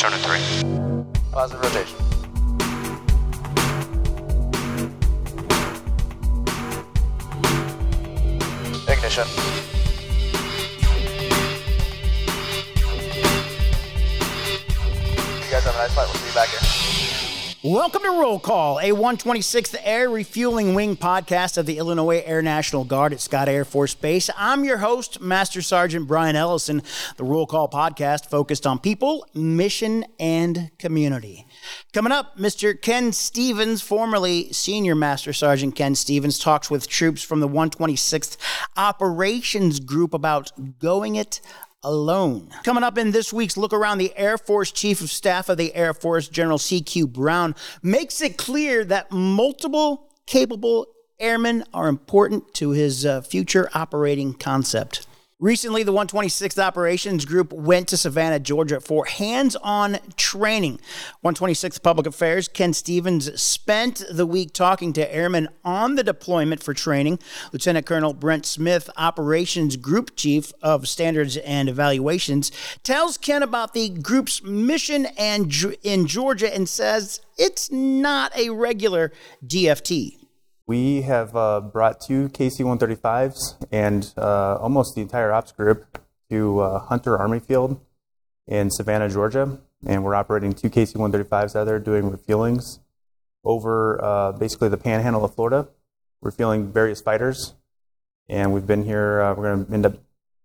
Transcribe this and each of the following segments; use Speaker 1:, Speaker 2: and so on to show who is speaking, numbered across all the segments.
Speaker 1: Turn to three.
Speaker 2: Positive rotation. Ignition. You guys have a nice flight. We'll see you back here.
Speaker 3: Welcome to Roll Call, a 126th Air Refueling Wing podcast of the Illinois Air National Guard at Scott Air Force Base. I'm your host, Master Sergeant Brian Ellison. The Roll Call podcast focused on people, mission, and community. Coming up, Mr. Ken Stephens, formerly Senior Master Sergeant Ken Stephens, talks with troops from the 126th Operations Group about going it alone. Coming up in this week's look around, the Air Force Chief of Staff of the Air Force, General C.Q. Brown, makes it clear that multiple capable airmen are important to his uh, future operating concept. Recently, the 126th Operations Group went to Savannah, Georgia for hands on training. 126th Public Affairs, Ken Stephens, spent the week talking to airmen on the deployment for training. Lieutenant Colonel Brent Smith, Operations Group Chief of Standards and Evaluations, tells Ken about the group's mission and in Georgia and says it's not a regular DFT.
Speaker 4: We have uh, brought two KC-135s and uh, almost the entire ops group to uh, Hunter Army Field in Savannah, Georgia, and we're operating two KC-135s out there doing refuelings over uh, basically the panhandle of Florida, refueling various fighters. And we've been here. Uh, we're going to end up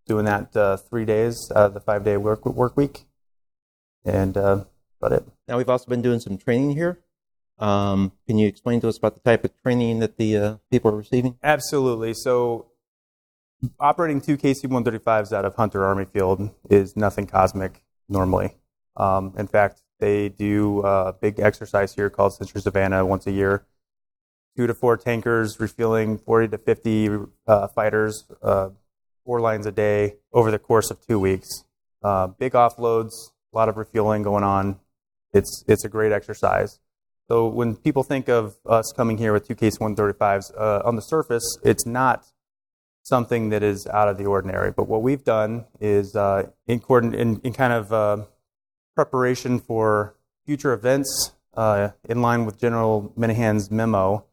Speaker 4: doing that uh, three days out of the five-day work work week, and about it.
Speaker 5: Now we've also been doing some training here um, can you explain to us about the type of training that the uh, people are receiving?
Speaker 4: Absolutely. So, operating two KC 135s out of Hunter Army Field is nothing cosmic normally. Um, in fact, they do a big exercise here called Sentry Savannah once a year. Two to four tankers refueling 40 to 50 uh, fighters, uh, four lines a day over the course of two weeks. Uh, big offloads, a lot of refueling going on. It's, it's a great exercise. So when people think of us coming here with two KC 135s, uh, on the surface, it's not something that is out of the ordinary. But what we've done is uh, in, in, in, kind of uh, preparation for future events, uh, in line with General Minihan's memo,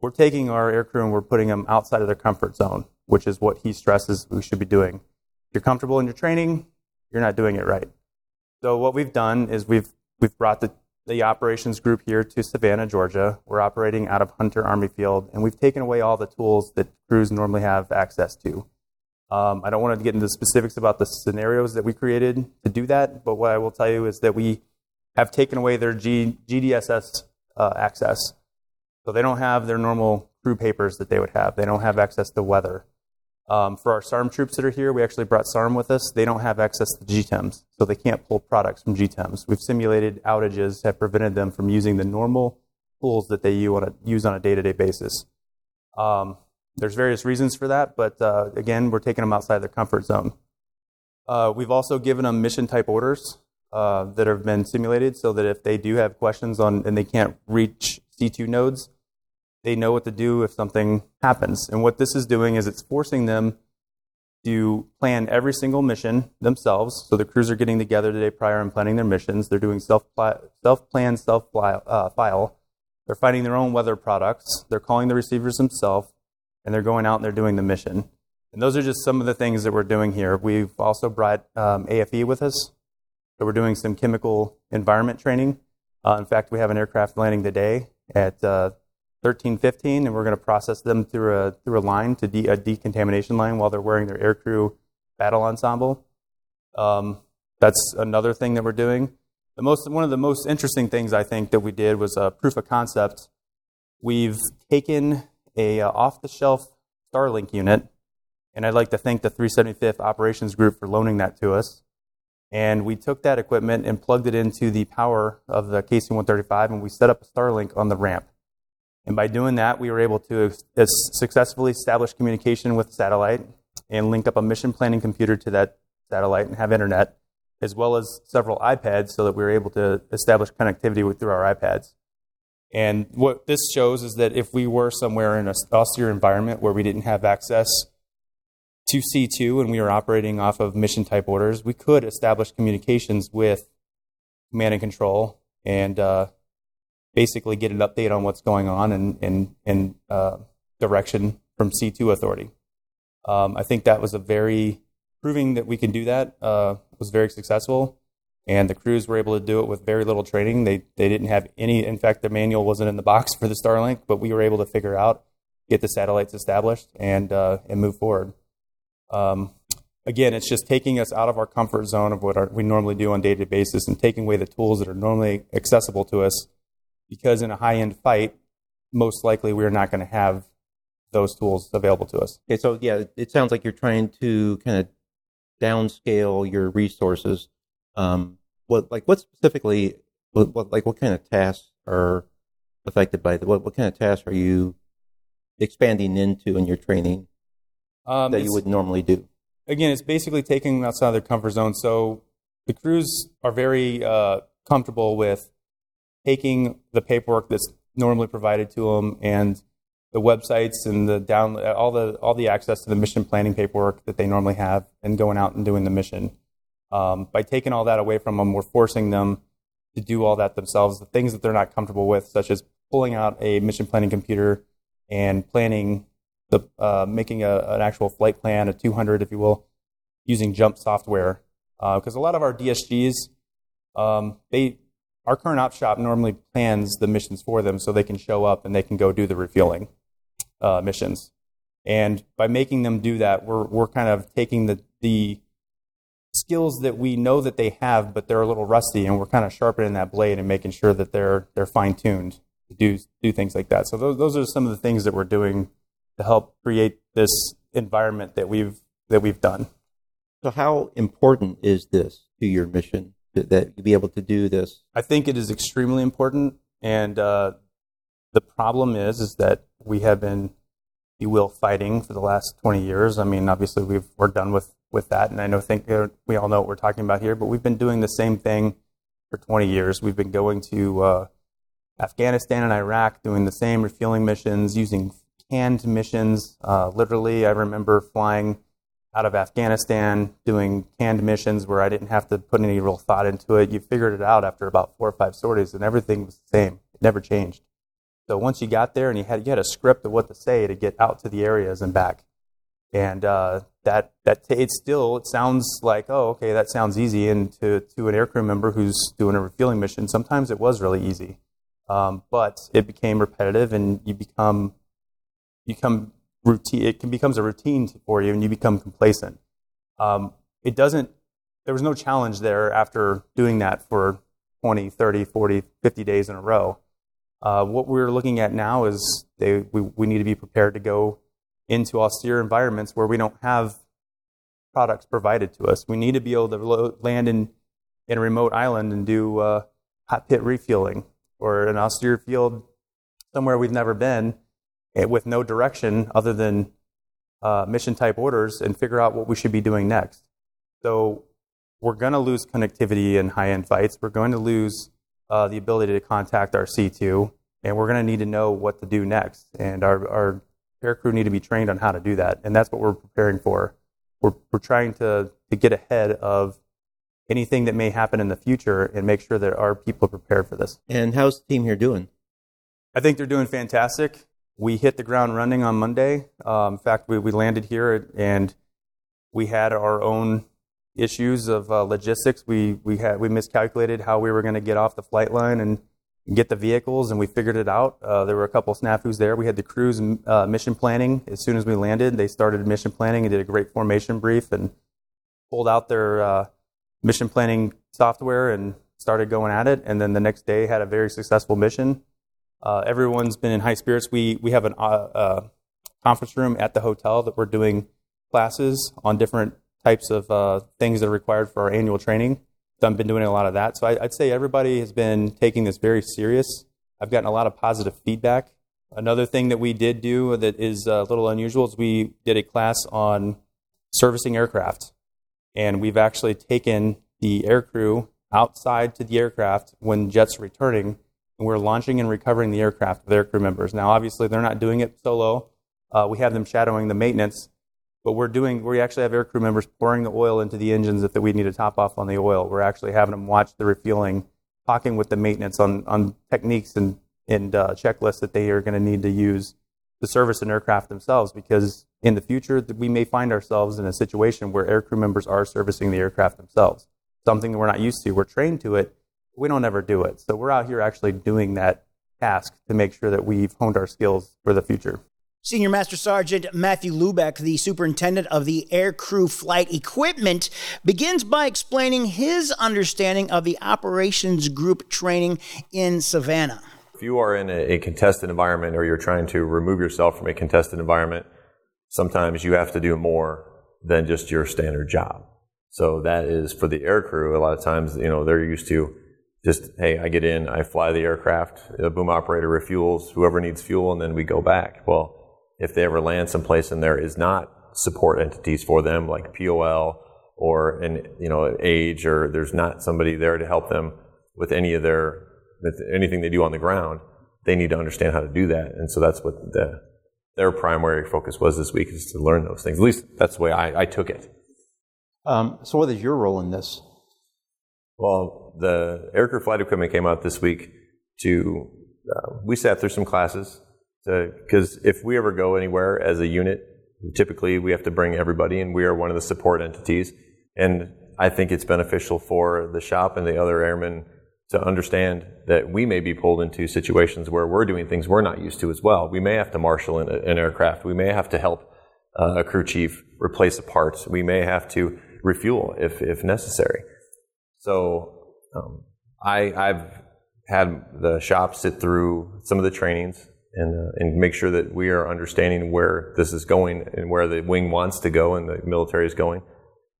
Speaker 4: we're taking our aircrew and we're putting them outside of their comfort zone, which is what he stresses we should be doing. If you're comfortable in your training, you're not doing it right. So what we've done is we've we've brought the the operations group here to Savannah, Georgia. We're operating out of Hunter Army Field, and we've taken away all the tools that crews normally have access to. Um, I don't want to get into the specifics about the scenarios that we created to do that, but what I will tell you is that we have taken away their G, GDSS uh, access. So they don't have their normal crew papers that they would have. They don't have access to weather. Um, for our SARM troops that are here, we actually brought SARM with us. They don't have access to GTEMs, so they can't pull products from GTEMs. We've simulated outages have prevented them from using the normal tools that they use on a day-to-day basis. Um, there's various reasons for that, but uh, again, we're taking them outside their comfort zone. Uh, we've also given them mission type orders uh, that have been simulated so that if they do have questions on and they can't reach C2 nodes, they know what to do if something happens. And what this is doing is it's forcing them to plan every single mission themselves. So the crews are getting together the day prior and planning their missions. They're doing self self plan, self uh, file. They're finding their own weather products. They're calling the receivers themselves, and they're going out and they're doing the mission. And those are just some of the things that we're doing here. We've also brought um, AFE with us. So we're doing some chemical environment training. Uh, in fact, we have an aircraft landing today at uh, 13, 15, and we're going to process them through a through a line to de- a decontamination line while they're wearing their aircrew battle ensemble. Um, that's another thing that we're doing. The most one of the most interesting things I think that we did was a proof of concept. We've taken a uh, off the shelf Starlink unit, and I'd like to thank the 375th Operations Group for loaning that to us. And we took that equipment and plugged it into the power of the KC 135, and we set up a Starlink on the ramp. And by doing that, we were able to successfully establish communication with satellite and link up a mission planning computer to that satellite and have internet, as well as several iPads so that we were able to establish connectivity with, through our iPads. And what this shows is that if we were somewhere in a austere environment where we didn't have access to C2 and we were operating off of mission type orders, we could establish communications with command and control and uh, basically get an update on what's going on and, and, and uh, direction from C2 authority. Um, I think that was a very, proving that we can do that uh, was very successful. And the crews were able to do it with very little training. They, they didn't have any, in fact, the manual wasn't in the box for the Starlink, but we were able to figure out, get the satellites established, and, uh, and move forward. Um, again, it's just taking us out of our comfort zone of what our, we normally do on a day-to-day basis and taking away the tools that are normally accessible to us because in a high-end fight, most likely we're not going to have those tools available to us.
Speaker 5: Okay, so yeah, it sounds like you're trying to kind of downscale your resources. Um, what like what specifically, what, what like what kind of tasks are affected by the what what kind of tasks are you expanding into in your training
Speaker 4: Um,
Speaker 5: that you would normally do?
Speaker 4: again, it's basically taking them outside of their comfort zone. So the crews are very uh, comfortable with taking the paperwork that's normally provided to them and the websites and the down all the all the access to the mission planning paperwork that they normally have and going out and doing the mission. Um, by taking all that away from them, we're forcing them to do all that themselves. The things that they're not comfortable with, such as pulling out a mission planning computer and planning the uh, making a, an actual flight plan, a 200, if you will, using Jump software. Because a lot of our DSGs, um, they our current op shop normally plans the missions for them, so they can show up and they can go do the refueling uh, missions. And by making them do that, we're we're kind of taking the the skills that we know that they have, but they're a little rusty, and we're kind of sharpening that blade and making sure that they're they're fine tuned to do do things like that. So those those are some of the things that we're doing to help create this environment that we've that we've done.
Speaker 5: So how important is this to your mission that, you be able to do this?
Speaker 4: I think it is extremely important, and uh, the problem is is that we have been, you will, fighting for the last twenty years. I mean, obviously we've we're done with with that, and I know think uh, we all know what we're talking about here, but we've been doing the same thing for twenty years. We've been going to uh, Afghanistan and Iraq, doing the same refueling missions, using canned missions. Uh, literally, I remember flying out of Afghanistan doing canned missions where I didn't have to put any real thought into it. You figured it out after about four or five sorties, and everything was the same. It never changed. So once you got there and you had you had a script of what to say to get out to the areas and back, and uh, that that t- it still it sounds like oh okay that sounds easy, and to to an aircrew member who's doing a refueling mission, sometimes it was really easy, um, but it became repetitive and you become you become routine. It can becomes a routine for you, and you become complacent. Um, it doesn't. There was no challenge there after doing that for 20, 30, 40, 50 days in a row. Uh, what we're looking at now is they, we, we need to be prepared to go into austere environments where we don't have products provided to us. We need to be able to lo- land in, in a remote island and do uh, hot pit refueling or an austere field somewhere we've never been with no direction other than uh, mission type orders and figure out what we should be doing next. So we're going to lose connectivity in high end fights. We're going to lose uh, the ability to contact our C2, and we're going to need to know what to do next. And our, our air crew need to be trained on how to do that. And that's what we're preparing for. We're, we're trying to, to get ahead of anything that may happen in the future and make sure that our people are prepared for this.
Speaker 5: And how's the team here doing?
Speaker 4: I think they're doing fantastic. We hit the ground running on Monday. Um, in fact, we, we landed here and we had our own issues of uh, logistics. We we had we miscalculated how we were going to get off the flight line and get the vehicles, and we figured it out. Uh, there were a couple snafus there. We had the crews uh, mission planning as soon as we landed. They started mission planning and did a great formation brief and pulled out their uh, mission planning software and started going at it. And then the next day had a very successful mission. Uh, everyone's been in high spirits. We we have an uh, uh, conference room at the hotel that we're doing classes on different types of uh, things that are required for our annual training. So I've been doing a lot of that. So I, I'd say everybody has been taking this very serious. I've gotten a lot of positive feedback. Another thing that we did do that is a little unusual is we did a class on servicing aircraft. And we've actually taken the aircrew outside to the aircraft when jets are returning, and we're launching and recovering the aircraft with their crew members. Now, obviously, they're not doing it solo. Uh, we have them shadowing the maintenance, but we're doing. We actually have aircrew members pouring the oil into the engines if we need to top off on the oil. We're actually having them watch the refueling talking with the maintenance on, on techniques and, and uh, checklists that they are going to need to use to service an aircraft themselves because in the future we may find ourselves in a situation where aircrew members are servicing the aircraft themselves. Something that we're not used to. We're trained to it. We don't ever do it. So we're out here actually doing that task to make sure that we've honed our skills for the future.
Speaker 3: Senior Master Sergeant Matthew Lubeck, the superintendent of the aircrew flight equipment, begins by explaining his understanding of the operations group training in Savannah.
Speaker 1: If you are in a, a contested environment or you're trying to remove yourself from a contested environment, sometimes you have to do more than just your standard job. So that is for the aircrew. A lot of times, you know, they're used to just, hey, I get in, I fly the aircraft, the boom operator refuels whoever needs fuel, and then we go back. Well, if they ever land someplace and there is not support entities for them, like POL or an, you know, age, or there's not somebody there to help them with any of their, with anything they do on the ground, they need to understand how to do that. And so that's what the, their primary focus was this week is to learn those things. At least that's the way I, I took it.
Speaker 5: Um, so, what is your role in this?
Speaker 1: Well, the aircrew flight equipment came out this week to, uh, we sat through some classes because if we ever go anywhere as a unit, typically we have to bring everybody and we are one of the support entities. And I think it's beneficial for the shop and the other airmen to understand that we may be pulled into situations where we're doing things we're not used to as well. We may have to marshal an, an aircraft. We may have to help uh, a crew chief replace a part. We may have to refuel if, if necessary. So um, I, I've had the shop sit through some of the trainings and, uh, and make sure that we are understanding where this is going and where the wing wants to go and the military is going.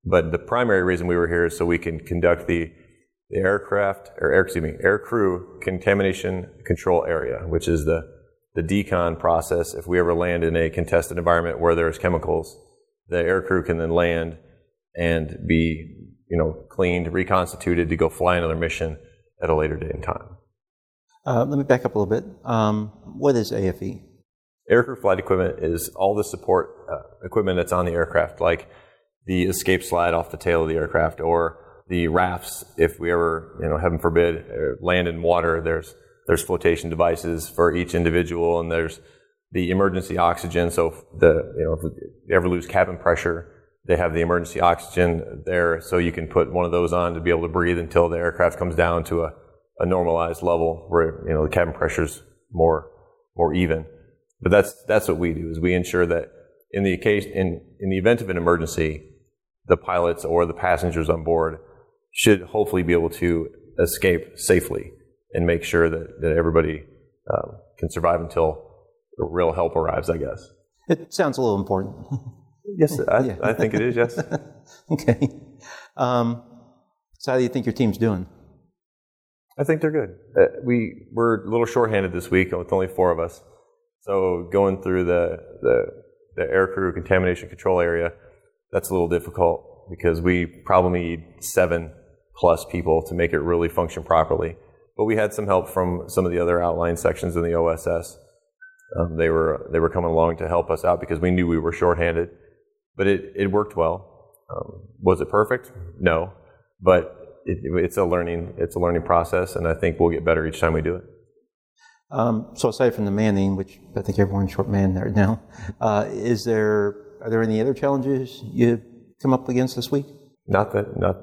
Speaker 1: But the primary reason we were here is so we can conduct the, the aircraft or air, excuse me, air crew contamination control area, which is the the decon process. If we ever land in a contested environment where there's chemicals, the air crew can then land and be you know cleaned, reconstituted to go fly another mission at a later date and time.
Speaker 5: Uh, let me back up a little bit. Um, what is AFE?
Speaker 1: Aircrew flight equipment is all the support uh, equipment that's on the aircraft, like the escape slide off the tail of the aircraft or the rafts. If we ever, you know, heaven forbid, uh, land in water, there's there's flotation devices for each individual, and there's the emergency oxygen. So the you know if you ever lose cabin pressure, they have the emergency oxygen there, so you can put one of those on to be able to breathe until the aircraft comes down to a a normalized level where you know the cabin pressure's more more even. But that's that's what we do is we ensure that in the occasion in, in the event of an emergency, the pilots or the passengers on board should hopefully be able to escape safely and make sure that, that everybody um, can survive until real help arrives, I guess.
Speaker 5: It sounds a little important.
Speaker 1: yes, I, yeah. I think it is, yes.
Speaker 5: okay. Um, so, how do you think your team's doing?
Speaker 1: I think they're good. Uh, we we're a little shorthanded this week with only four of us, so going through the the, the aircrew contamination control area, that's a little difficult because we probably need seven plus people to make it really function properly. But we had some help from some of the other outline sections in the OSS. Um, they were they were coming along to help us out because we knew we were shorthanded, but it it worked well. Um, was it perfect? No, but it, it's a learning it's a learning process, and I think we'll get better each time we do it.
Speaker 5: Um, so aside from the manning, which I think everyone's short man there now, uh, is there are there any other challenges you come up against this week?
Speaker 1: Not that not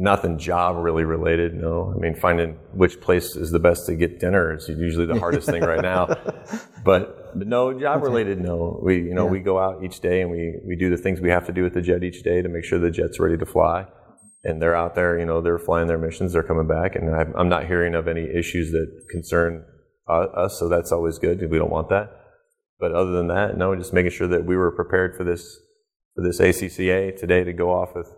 Speaker 1: nothing job really related. No, I mean finding which place is the best to get dinner is usually the hardest thing right now. But, but no job related. No, we you know yeah. we go out each day and we we do the things we have to do with the jet each day to make sure the jet's ready to fly and they're out there, you know, they're flying their missions, they're coming back, and I'm not hearing of any issues that concern uh, us, so that's always good. We don't want that. But other than that, no, just making sure that we were prepared for this for this ACCA today to go off with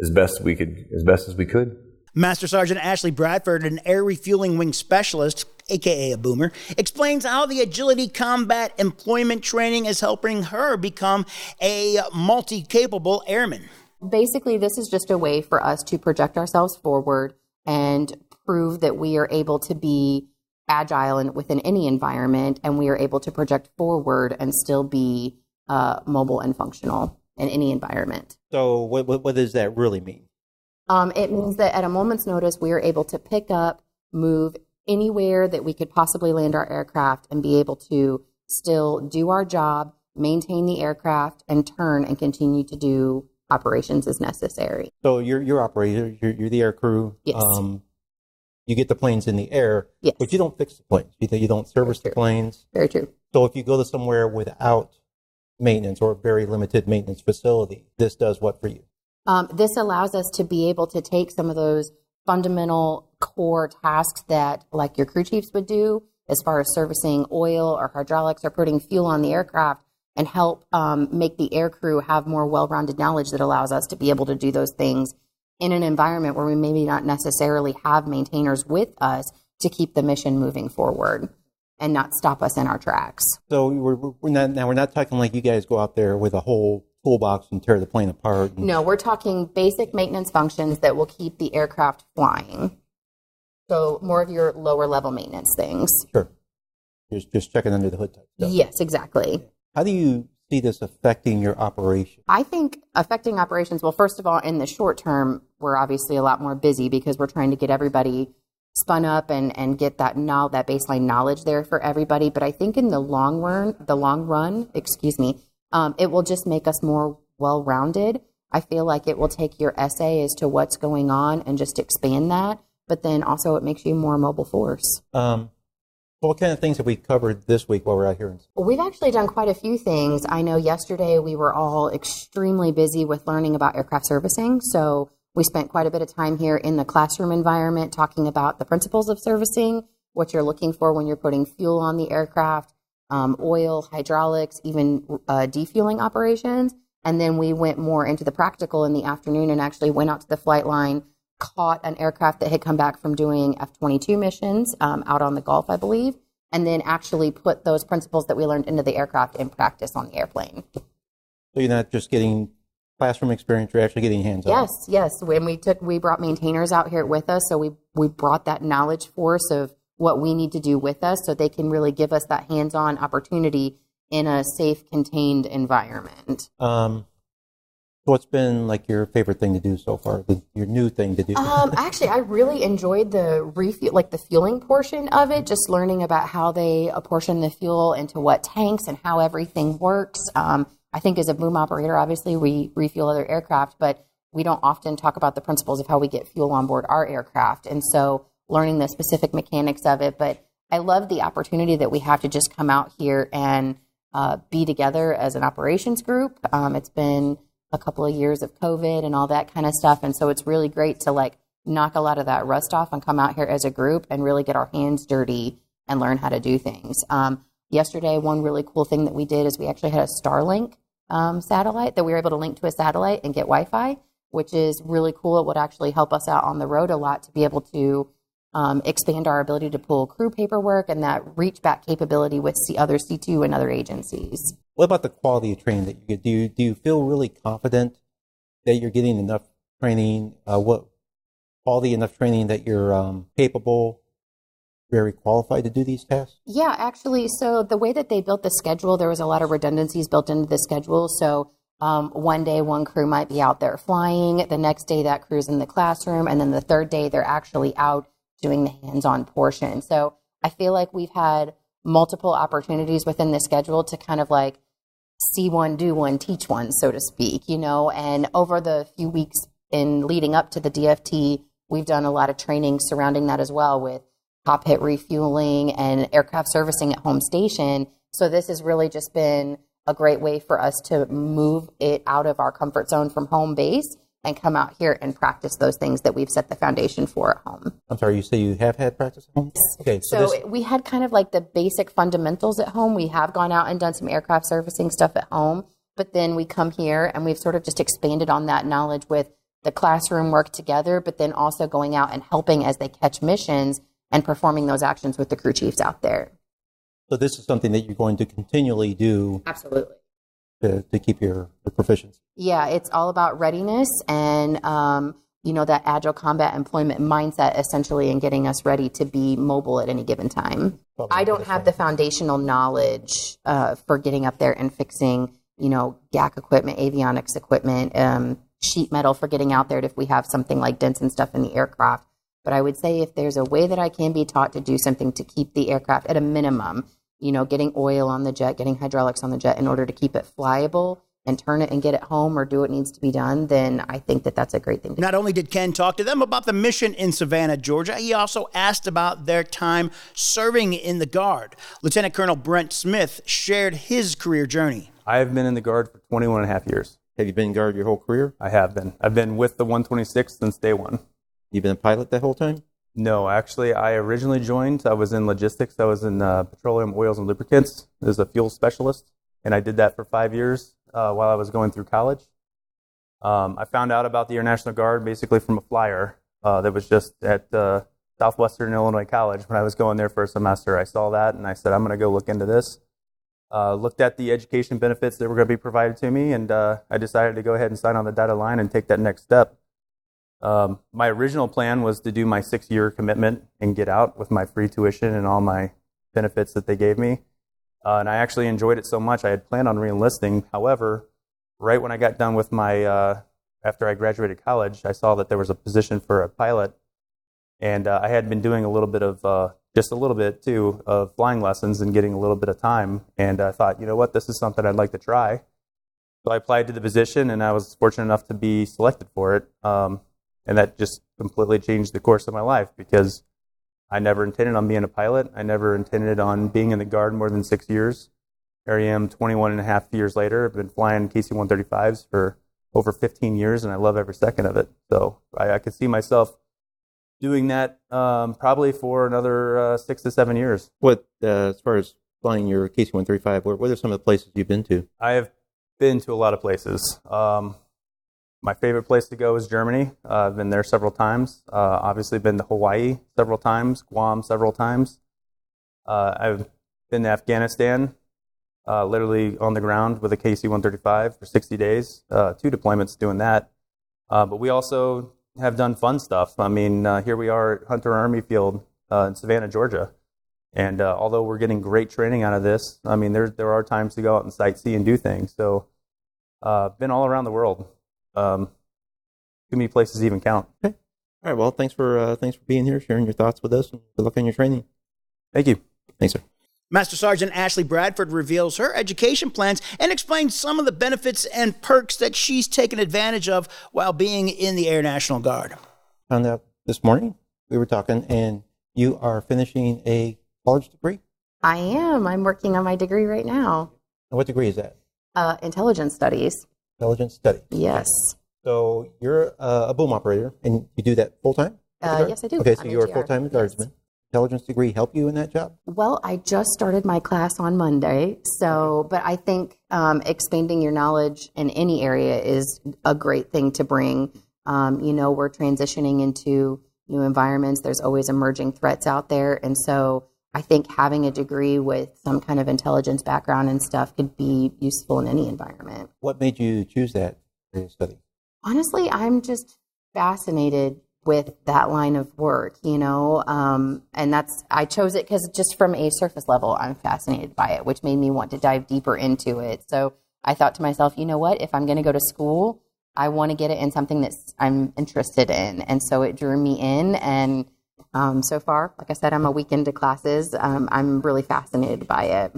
Speaker 1: as best we could, as best as we could.
Speaker 3: Master Sergeant Ashley Bradford, an air refueling wing specialist, aka a boomer, explains how the agility combat employment training is helping her become a multi capable airman.
Speaker 6: Basically, this is just a way for us to project ourselves forward and prove that we are able to be agile in, within any environment and we are able to project forward and still be uh, mobile and functional in any environment.
Speaker 5: So, what, what, what does that really mean?
Speaker 6: Um, it means that at a moment's notice, we are able to pick up, move anywhere that we could possibly land our aircraft and be able to still do our job, maintain the aircraft, and turn and continue to do operations as necessary.
Speaker 5: So you're you're operator, you're, you're the air crew.
Speaker 6: Yes.
Speaker 5: Um, you get the planes in the air,
Speaker 6: Yes.
Speaker 5: but you don't fix the planes. You, you don't service the planes.
Speaker 6: Very true.
Speaker 5: So if you go to somewhere without maintenance or very limited maintenance facility, this does what for you?
Speaker 6: Um, this allows us to be able to take some of those fundamental core tasks that, like your crew chiefs would do, as far as servicing oil or hydraulics or putting fuel on the aircraft, and help um, make the air crew have more well-rounded knowledge that allows us to be able to do those things in an environment where we maybe not necessarily have maintainers with us to keep the mission moving forward and not stop us in our tracks.
Speaker 5: So we're, we're not now we're not talking like you guys go out there with a whole toolbox and tear the plane apart. and-
Speaker 6: No, we're talking basic maintenance functions that will keep the aircraft flying. So more of your lower level maintenance things.
Speaker 5: Sure. Just just checking under the hood type stuff.
Speaker 6: Yes, exactly.
Speaker 5: How do you see this affecting your operation?
Speaker 6: I think affecting operations, well, first of all, in the short term, we're obviously a lot more busy because we're trying to get everybody spun up and, and get that now that baseline knowledge there for everybody. But I think in the long run, the long run, excuse me, um, it will just make us more well rounded. I feel like it will take your SA as to what's going on and just expand that. But then also it makes you more mobile force.
Speaker 5: Um, what kind of things have we covered this week while we're out here?
Speaker 6: We've actually done quite a few things. I know yesterday we were all extremely busy with learning about aircraft servicing. So we spent quite a bit of time here in the classroom environment talking about the principles of servicing, what you're looking for when you're putting fuel on the aircraft, um, oil, hydraulics, even uh, defueling operations. And then we went more into the practical in the afternoon and actually went out to the flight line, caught an aircraft that had come back from doing F 22 missions um, out on the Gulf, I believe, and then actually put those principles that we learned into the aircraft in practice on the airplane.
Speaker 5: so you're not just getting classroom experience; you're actually getting hands on.
Speaker 6: Yes, yes. When we took, we brought maintainers out here with us, so we we brought that knowledge force of what we need to do with us, so they can really give us that hands-on opportunity in a safe, contained environment.
Speaker 5: Um, what's been like your favorite thing to do so far? The, your new thing to do?
Speaker 6: Um, actually, I really enjoyed the refuel, like the fueling portion of it. Just learning about how they apportion the fuel into what tanks and how everything works. Um, I think as a boom operator, obviously we refuel other aircraft, but we don't often talk about the principles of how we get fuel on board our aircraft. And so, learning the specific mechanics of it. But I love the opportunity that we have to just come out here and uh, be together as an operations group. Um, it's been a couple of years of COVID and all that kind of stuff. And so it's really great to like knock a lot of that rust off and come out here as a group and really get our hands dirty and learn how to do things. Um, yesterday, one really cool thing that we did is we actually had a Starlink um, satellite that we were able to link to a satellite and get Wi Fi, which is really cool. It would actually help us out on the road a lot to be able to um, expand our ability to pull crew paperwork and that reach back capability with C- other C2 and other agencies.
Speaker 5: What about the quality of training that you get? Do you do you feel really confident that you're getting enough training? Uh, what quality enough training that you're um, capable, very qualified to do these tests?
Speaker 6: Yeah, actually, so the way that they built the schedule, there was a lot of redundancies built into the schedule. So um, one day, one crew might be out there flying. The next day, that crew's in the classroom, and then the third day, they're actually out doing the hands-on portion. So I feel like we've had multiple opportunities within the schedule to kind of like see one, do one, teach one, so to speak, you know. And over the few weeks in leading up to the DFT, we've done a lot of training surrounding that as well with hot pit refueling and aircraft servicing at home station. So this has really just been a great way for us to move it out of our comfort zone from home base and come out here and practice those things that we've set the foundation for at home.
Speaker 5: I'm sorry, you say you have had practice at home? Okay, so,
Speaker 6: So
Speaker 5: this,
Speaker 6: we had kind of like the basic fundamentals at home. We have gone out and done some aircraft servicing stuff at home, but then we come here and we've sort of just expanded on that knowledge with the classroom work together, but then also going out and helping as they catch missions and performing those actions with the crew chiefs out there.
Speaker 5: so this is something that you're going to continually do
Speaker 6: Absolutely.
Speaker 5: to, to keep your, your proficiency.
Speaker 6: Yeah, it's all about readiness and um, you know that agile combat employment mindset essentially and getting us ready to be mobile at any given time. I don't have the foundational knowledge uh, for getting up there and fixing, you know, GAC equipment, avionics equipment, um, sheet metal for getting out there if we have something like dents and stuff in the aircraft. But I would say if there's a way that I can be taught to do something to keep the aircraft at a minimum, you know, getting oil on the jet, getting hydraulics on the jet in order to keep it flyable and turn it and get it home or do what needs to be done, then I think that that's a great thing to do.
Speaker 3: Not only did Ken talk to them about the mission in Savannah, Georgia, he also asked about their time serving in the Guard. Lieutenant Colonel Brent Smith shared his career journey.
Speaker 4: I have been in the Guard for 21 and a half years.
Speaker 5: Have you been in guard your whole career?
Speaker 4: I have been. I've been with the 126th since day one.
Speaker 5: You've been a pilot that whole time?
Speaker 4: No, actually, I originally joined. I was in logistics. I was in uh, petroleum, oils, and lubricants as a fuel specialist, and I did that for five years uh, while I was going through college. Um, I found out about the Air National Guard basically from a flyer uh, that was just at uh, Southwestern Illinois College when I was going there for a semester. I saw that and I said, I'm going to go look into this. Uh, looked at the education benefits that were going to be provided to me, and uh, I decided to go ahead and sign on the dotted line and take that next step. Um, my original plan was to do my six year commitment and get out with my free tuition and all my benefits that they gave me. Uh, and I actually enjoyed it so much, I had planned on reenlisting. However, right when I got done with my, uh, after I graduated college, I saw that there was a position for a pilot. And uh, I had been doing a little bit of, uh, just a little bit too, of flying lessons and getting a little bit of time. And I thought, you know what, this is something I'd like to try. So I applied to the position and I was fortunate enough to be selected for it. Um, and that just completely changed the course of my life because I never intended on being a pilot. I never intended on being in the Guard more than six years. Here I am 21 and a half years later. I've been flying KC 135s for over 15 years and I love every second of it. So I, I could see myself doing that um, probably for another uh, six to seven years.
Speaker 5: What, uh, as far as flying your KC 135, what, what are some of the places you've been to?
Speaker 4: I have been to a lot of places. Um, my favorite place to go is Germany. Uh, I've been there several times. Uh, obviously, been to Hawaii several times, Guam several times. Uh, I've been to Afghanistan, uh, literally on the ground with a KC 135 for 60 days, uh, two deployments doing that. Uh, but we also have done fun stuff. I mean, here we are at Hunter Army Field in Savannah, Georgia. And although we're getting great training out of this, I mean, there, there are times to go out and sightsee and do things. So, been all around the world um, too many places even count.
Speaker 5: Okay. All right. Well, thanks for uh, thanks for being here, sharing your thoughts with us, and good luck on your training.
Speaker 4: Thank you.
Speaker 5: Thanks, sir.
Speaker 3: Master Sergeant Ashley Bradford reveals her education plans and explains some of the benefits and perks that she's taken advantage of while being in the Air National Guard.
Speaker 5: Found out this morning we were talking, and you are finishing a college degree.
Speaker 6: I am. I'm working on my degree right now.
Speaker 5: And what degree is that?
Speaker 6: Uh, intelligence studies.
Speaker 5: Intelligence study.
Speaker 6: Yes.
Speaker 5: So you're uh, a boom operator, and you do that full time?
Speaker 6: Uh, yes, I do.
Speaker 5: Okay, so
Speaker 6: I'm
Speaker 5: you're a full time guardsman. Intelligence degree help you in that job?
Speaker 6: Well, I just started my class on Monday, so but I think um, expanding your knowledge in any area is a great thing to bring. Um, you know, we're transitioning into new environments. There's always emerging threats out there, and so I think having a degree with some kind of intelligence background and stuff could be useful in any environment.
Speaker 5: What made you choose that study?
Speaker 6: Honestly, I'm just fascinated with that line of work, you know, um, and that's I chose it because just from a surface level, I'm fascinated by it, which made me want to dive deeper into it. So I thought to myself, you know what, if I'm going to go to school, I want to get it in something that I'm interested in, and so it drew me in. And um, so far, like I said, I'm a week into classes. Um, I'm really fascinated by it.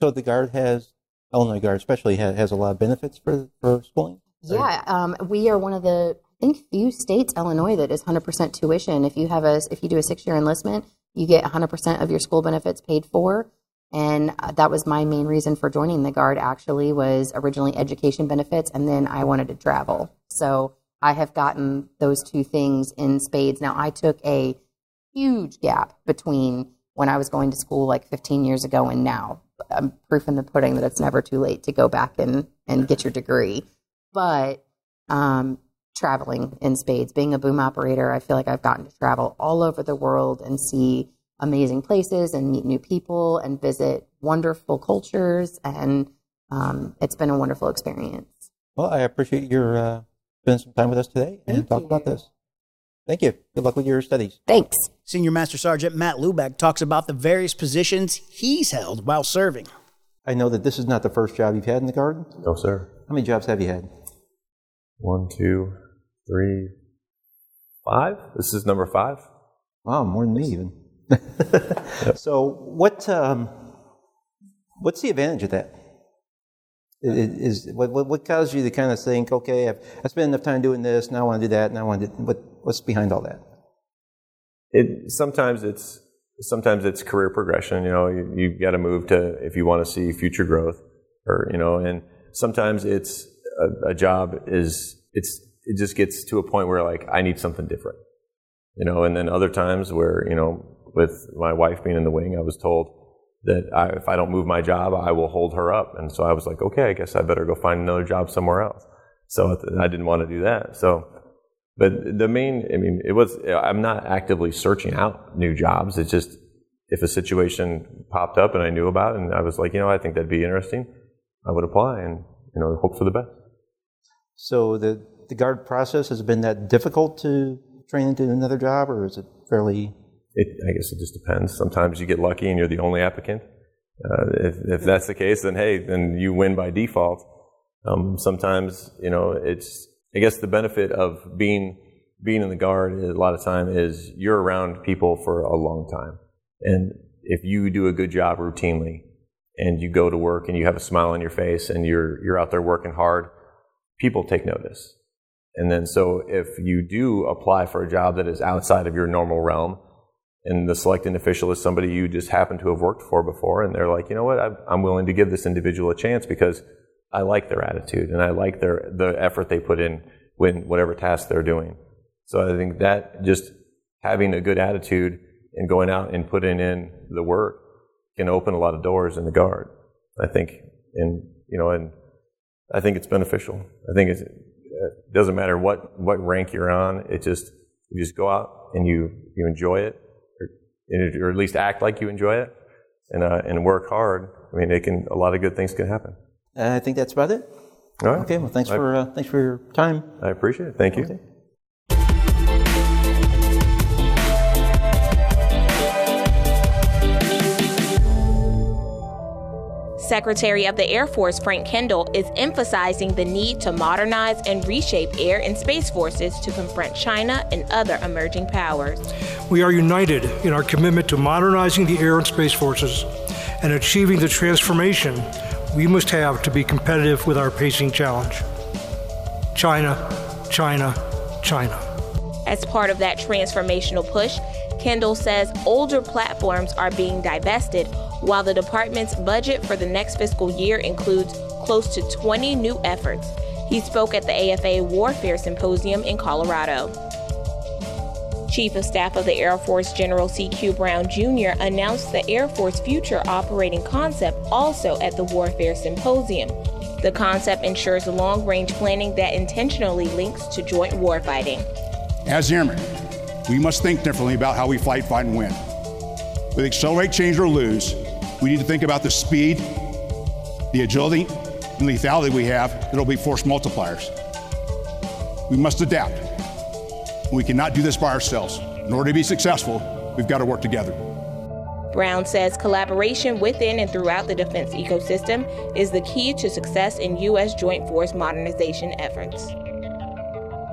Speaker 5: So the Guard has, Illinois Guard especially, has, has a lot of benefits for, for schooling?
Speaker 6: Yeah, um, we are one of the I think few states, Illinois, that is 100% tuition. If you have a if you do a six year enlistment, you get 100% of your school benefits paid for. And uh, that was my main reason for joining the Guard. Actually, was originally education benefits, and then I wanted to travel. So I have gotten those two things in spades. Now I took a huge gap between when I was going to school like 15 years ago and now. I'm proof in the pudding that it's never too late to go back and, and get your degree. But um, traveling in spades, being a boom operator, I feel like I've gotten to travel all over the world and see amazing places and meet new people and visit wonderful cultures. And um, it's been a wonderful experience.
Speaker 5: Well, I appreciate your uh, spending some time with us today and
Speaker 6: Thank
Speaker 5: talk about this. Thank you. Good luck with your studies.
Speaker 6: Thanks.
Speaker 3: Senior Master Sergeant Matt Lubeck talks about the various positions he's held while serving.
Speaker 5: I know that this is not the first job you've had in the Guard.
Speaker 1: No, sir.
Speaker 5: How many jobs have you had?
Speaker 1: One, two, three, five. This is number five.
Speaker 5: Wow, more than me even. So what um, what's the advantage of that? I- i- Is what, what what caused you to kind of think, okay, I've, I spent enough time doing this, now I want to do that, now I want to. Do, what what's behind all that?
Speaker 1: It sometimes it's sometimes it's career progression. You know, you, you got to move to if you want to see future growth, or you know, and sometimes it's a, a job is it's it just gets to a point where like I need something different. You know, and then other times where you know, with my wife being in the wing, I was told that I, if I don't move my job, I will hold her up, and so I was like, okay, I guess I better go find another job somewhere else. So I didn't want to do that. So but the main, I mean, it was, I'm not actively searching out new jobs. It's just if a situation popped up and I knew about it and I was like, you know, I think that'd be interesting, I would apply and, you know, hope for the best.
Speaker 5: So the the guard process has been that difficult to train into another job, or is it fairly?
Speaker 1: It, I guess it just depends. Sometimes you get lucky and you're the only applicant. Uh, if, if that's the case, then hey, then you win by default. Um, sometimes, you know, it's, I guess the benefit of being, being in the guard a lot of time is you're around people for a long time. And if you do a good job routinely and you go to work and you have a smile on your face and you're, you're out there working hard, people take notice. And then so if you do apply for a job that is outside of your normal realm, and the selecting official is somebody you just happen to have worked for before, and they're like, you know what, I'm- I'm willing to give this individual a chance because I like their attitude and I like their the effort they put in when whatever task they're doing. So I think that just having a good attitude and going out and putting in the work can open a lot of doors in the guard. I think, and you know, and I think it's beneficial. I think it's, it doesn't matter what what rank you're on. It just you just go out and you you enjoy it, or, at least act like you enjoy it, and uh, and work hard. I mean, it can a lot of good things can happen.
Speaker 5: I think that's about it.
Speaker 1: All right.
Speaker 5: Okay. Well, thanks
Speaker 1: I-
Speaker 5: for uh, thanks for your time.
Speaker 1: I appreciate it. Thank you.
Speaker 5: Okay.
Speaker 7: Secretary of the Air Force Frank Kendall is emphasizing the need to modernize and reshape air and space forces to confront China and other emerging powers.
Speaker 8: We are united in our commitment to modernizing the air and space forces and achieving the transformation we must have to be competitive with our pacing challenge. China, China, China.
Speaker 7: As part of that transformational push, Kendall says older platforms are being divested while the department's budget for the next fiscal year includes close to 20 new efforts. He spoke at the AFA Warfare Symposium in Colorado. Chief of Staff of the Air Force General C.Q. Brown Jr. announced the Air Force Future Operating Concept also at the Warfare Symposium. The concept ensures long range planning that intentionally links to joint warfighting.
Speaker 9: As airmen, we must think differently about how we fight, fight, and win. With accelerate, change, or lose, we need to think about the speed, the agility, and lethality we have that will be force multipliers. We must adapt. We cannot do this by ourselves. In order to be successful, we've got to work together.
Speaker 7: Brown says collaboration within and throughout the defense ecosystem is the key to success in U.S. Joint Force modernization efforts.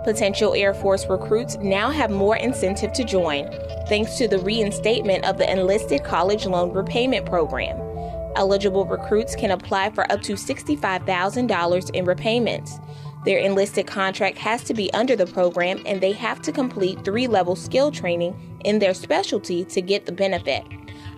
Speaker 7: Potential Air Force recruits now have more incentive to join, thanks to the reinstatement of the Enlisted College Loan Repayment Program. Eligible recruits can apply for up to $65,000 in repayments. Their enlisted contract has to be under the program and they have to complete three level skill training in their specialty to get the benefit.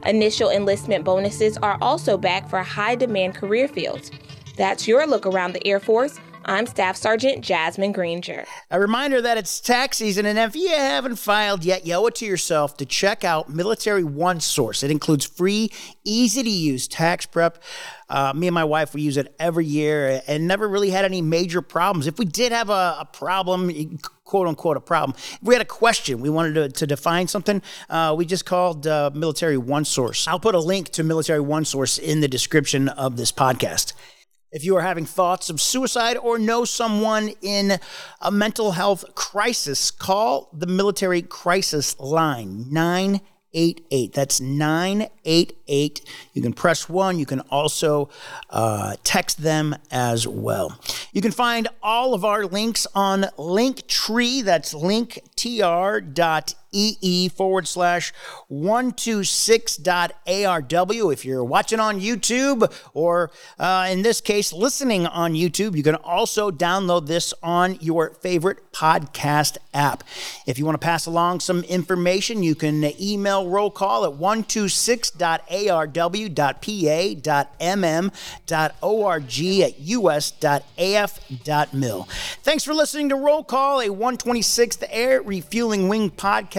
Speaker 7: Initial enlistment bonuses are also back for high demand career fields. That's your look around the Air Force. I'm Staff Sergeant Jasmine Granger.
Speaker 3: A reminder that it's tax season, and if you haven't filed yet, you owe it to yourself to check out Military One Source. It includes free, easy to use tax prep. Uh, me and my wife, we use it every year and never really had any major problems. If we did have a, a problem, quote unquote, a problem, if we had a question, we wanted to, to define something, uh, we just called uh, Military One Source. I'll put a link to Military One Source in the description of this podcast. If you are having thoughts of suicide or know someone in a mental health crisis, call the military crisis line 988. That's 988. You can press one. You can also uh, text them as well. You can find all of our links on Linktree. That's linktr.ee ee forward slash 126.arw. If you're watching on YouTube or uh, in this case, listening on YouTube, you can also download this on your favorite podcast app. If you want to pass along some information, you can email roll call at 126.arw.pa.mm.org at us.af.mil. Thanks for listening to Roll Call, a 126th Air Refueling Wing podcast